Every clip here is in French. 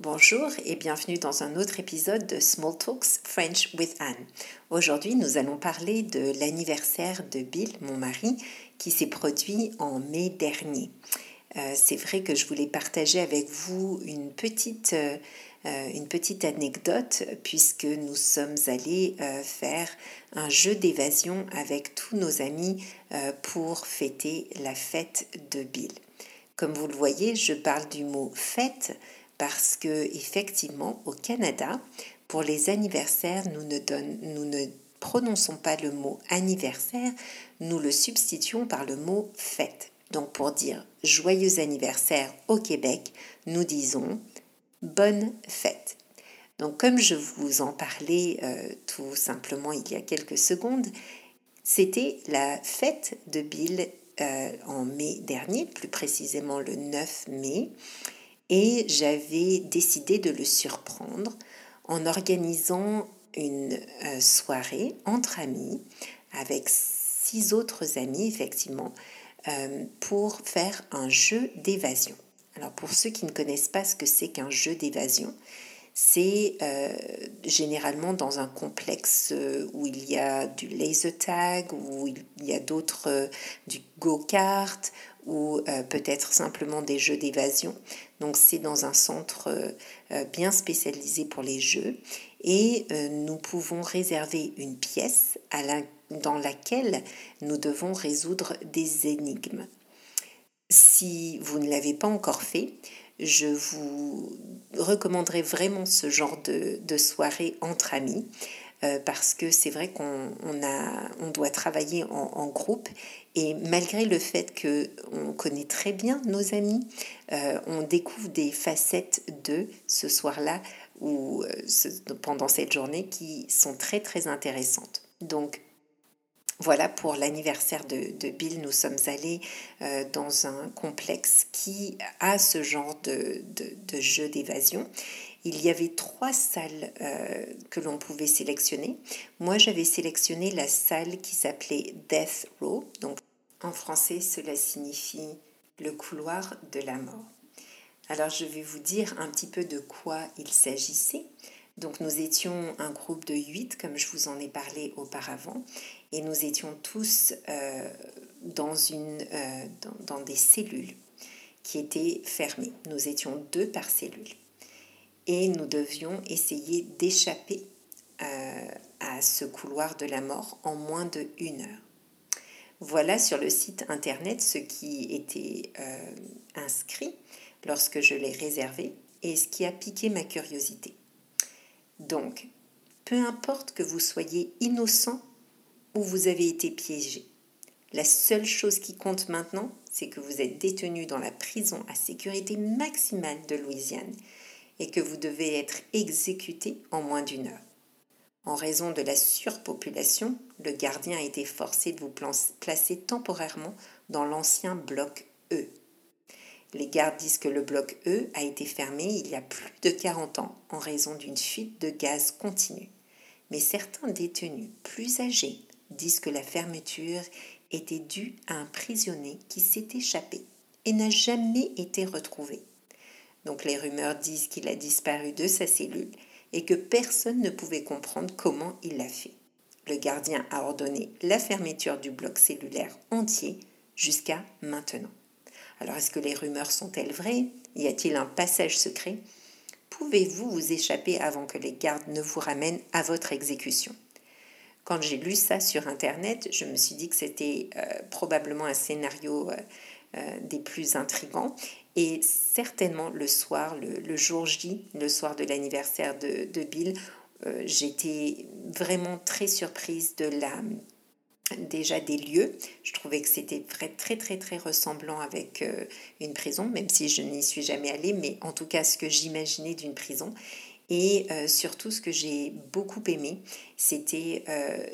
Bonjour et bienvenue dans un autre épisode de Small Talks French with Anne. Aujourd'hui, nous allons parler de l'anniversaire de Bill, mon mari, qui s'est produit en mai dernier. Euh, c'est vrai que je voulais partager avec vous une petite, euh, petite anecdote puisque nous sommes allés euh, faire un jeu d'évasion avec tous nos amis pour fêter la fête de Bill. Comme vous le voyez, je parle du mot fête parce que effectivement au Canada, pour les anniversaires, nous ne, nous ne prononçons pas le mot anniversaire, nous le substituons par le mot fête. Donc pour dire joyeux anniversaire au Québec, nous disons bonne fête. Donc comme je vous en parlais euh, tout simplement il y a quelques secondes, c'était la fête de Bill euh, en mai dernier, plus précisément le 9 mai et j'avais décidé de le surprendre en organisant une euh, soirée entre amis avec six autres amis effectivement euh, pour faire un jeu d'évasion. Alors pour ceux qui ne connaissent pas ce que c'est qu'un jeu d'évasion, c'est euh, généralement dans un complexe où il y a du laser tag, où il y a d'autres, du go-kart, ou peut-être simplement des jeux d'évasion. Donc c'est dans un centre euh, bien spécialisé pour les jeux et euh, nous pouvons réserver une pièce dans laquelle nous devons résoudre des énigmes. Si vous ne l'avez pas encore fait, je vous recommanderais vraiment ce genre de soirée entre amis euh, parce que c'est vrai qu'on on doit travailler en, groupe. Et malgré le fait que on connaît très bien nos amis, euh, on découvre des facettes d'eux ce soir-là ou euh, pendant cette journée qui sont très très intéressantes. Donc voilà, pour l'anniversaire de, Bill, nous sommes allés dans un complexe qui a ce genre de jeu d'évasion il y avait trois salles euh, que l'on pouvait sélectionner. Moi, j'avais sélectionné la salle qui s'appelait Death Row. Donc, en français, cela signifie le couloir de la mort. Alors, je vais vous dire un petit peu de quoi il s'agissait. Donc, nous étions un groupe de huit, comme je vous en ai parlé auparavant, et nous étions tous euh, dans, une, euh, dans des cellules qui étaient fermées. Nous étions deux par cellule et nous devions essayer d'échapper euh, à ce couloir de la mort en moins de une heure. Voilà sur le site internet ce qui était euh, inscrit lorsque je l'ai réservé et ce qui a piqué ma curiosité. Donc, peu importe que vous soyez innocent ou vous avez été piégé, la seule chose qui compte maintenant, c'est que vous êtes détenu dans la prison à sécurité maximale de Louisiane et que vous devez être exécuté en moins d'une heure. En raison de la surpopulation, le gardien a été forcé de vous placer temporairement dans l'ancien bloc E. Les gardes disent que le bloc E a été fermé il y a plus de 40 ans en raison d'une fuite de gaz continue. Mais certains détenus plus âgés disent que la fermeture était due à un prisonnier qui s'est échappé et n'a jamais été retrouvé. Donc les rumeurs disent qu'il a disparu de sa cellule et que personne ne pouvait comprendre comment il l'a fait. Le gardien a ordonné la fermeture du bloc cellulaire entier jusqu'à maintenant. Alors est-ce que les rumeurs sont-elles vraies? Y a-t-il un passage secret? Pouvez-vous vous échapper avant que les gardes ne vous ramènent à votre exécution? Quand j'ai lu ça sur Internet, je me suis dit que c'était euh, probablement un scénario euh, des plus intrigants et certainement le soir, le, jour J, le soir de l'anniversaire de, Bill, euh, j'étais vraiment très surprise de la déjà des lieux. Je trouvais que c'était très très très très ressemblant avec euh, une prison, même si je n'y suis jamais allée, mais en tout cas ce que j'imaginais d'une prison. Et euh, surtout, ce que j'ai beaucoup aimé, c'était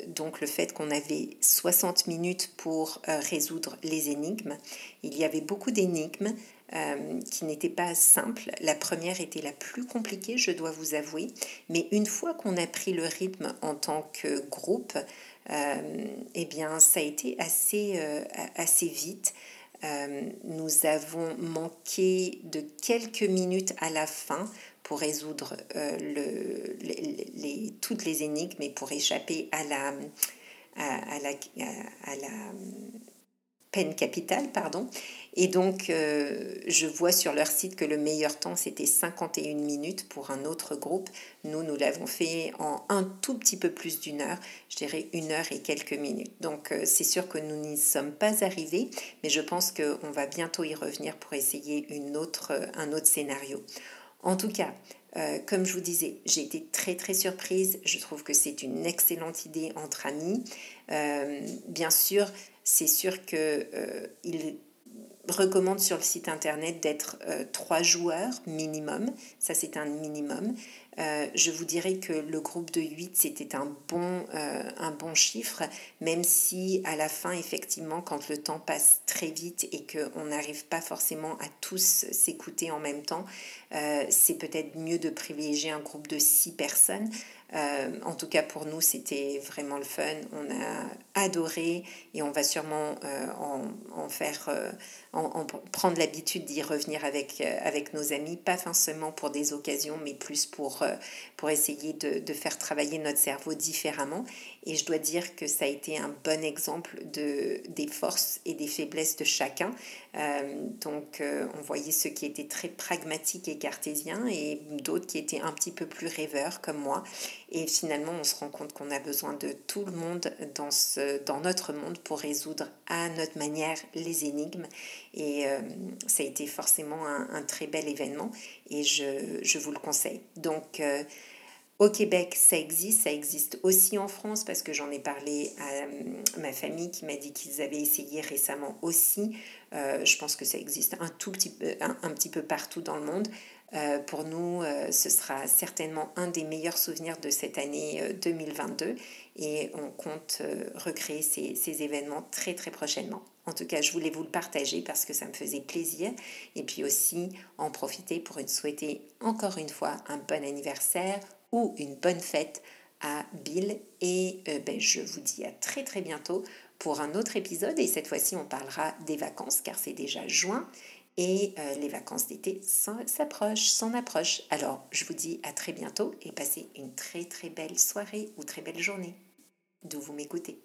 donc le fait qu'on avait 60 minutes pour résoudre les énigmes. Il y avait beaucoup d'énigmes, euh, qui n'était pas simple. La première était la plus compliquée, je dois vous avouer, mais une fois qu'on a pris le rythme en tant que groupe, euh, eh bien, ça a été assez, euh, assez vite. nous avons manqué de quelques minutes à la fin pour résoudre le, les, toutes les énigmes et pour échapper à la, à, la, à la peine capitale, pardon. Et donc, euh, je vois sur leur site que le meilleur temps, c'était 51 minutes pour un autre groupe. Nous, nous l'avons fait en un tout petit peu plus d'une heure, je dirais une heure et quelques minutes. Donc, euh, c'est sûr que nous n'y sommes pas arrivés, mais je pense qu'on va bientôt y revenir pour essayer une autre, un autre scénario. En tout cas, euh, comme je vous disais, j'ai été très très surprise. Je trouve que c'est une excellente idée entre amis. bien sûr, c'est sûr qu'il euh, recommande sur le site internet d'être euh, trois joueurs minimum. Ça, c'est un minimum. Euh, je vous dirais que le groupe de 8, c'était un, bon, un bon chiffre, même si à la fin, effectivement, quand le temps passe très vite et qu'on n'arrive pas forcément à tous s'écouter en même temps, c'est peut-être mieux de privilégier un groupe de 6 personnes. en tout cas, pour nous, c'était vraiment le fun. On a adoré et on va sûrement euh, en, faire, euh, en, prendre l'habitude d'y revenir avec, euh, avec nos amis, pas forcément pour des occasions, mais plus pour, pour essayer de, de, faire travailler notre cerveau différemment. Et je dois dire que ça a été un bon exemple de, des forces et des faiblesses de chacun. donc, on voyait ceux qui étaient très pragmatiques et cartésiens et d'autres qui étaient un petit peu plus rêveurs comme moi. Et finalement, on se rend compte qu'on a besoin de tout le monde dans ce dans notre monde pour résoudre à notre manière les énigmes. Et euh, ça a été forcément un, très bel événement et je, je vous le conseille. Donc, euh, au Québec, ça existe, ça existe aussi en France parce que j'en ai parlé à euh, ma famille qui m'a dit qu'ils avaient essayé récemment aussi. je pense que ça existe un tout petit peu, un petit peu partout dans le monde. Euh, pour nous, euh, ce sera certainement un des meilleurs souvenirs de cette année 2022 euh, et on compte recréer ces, ces, événements très très prochainement. En tout cas, je voulais vous le partager parce que ça me faisait plaisir. Et puis aussi en profiter pour une souhaiter encore une fois un bon anniversaire ou une bonne fête à Bill. Et ben, je vous dis à très très bientôt pour un autre épisode. Et cette fois-ci on parlera des vacances car c'est déjà juin et euh, les vacances d'été s'approchent, s'en approchent. Alors, je vous dis à très bientôt et passez une très très belle soirée ou très belle journée, d'où vous m'écoutez.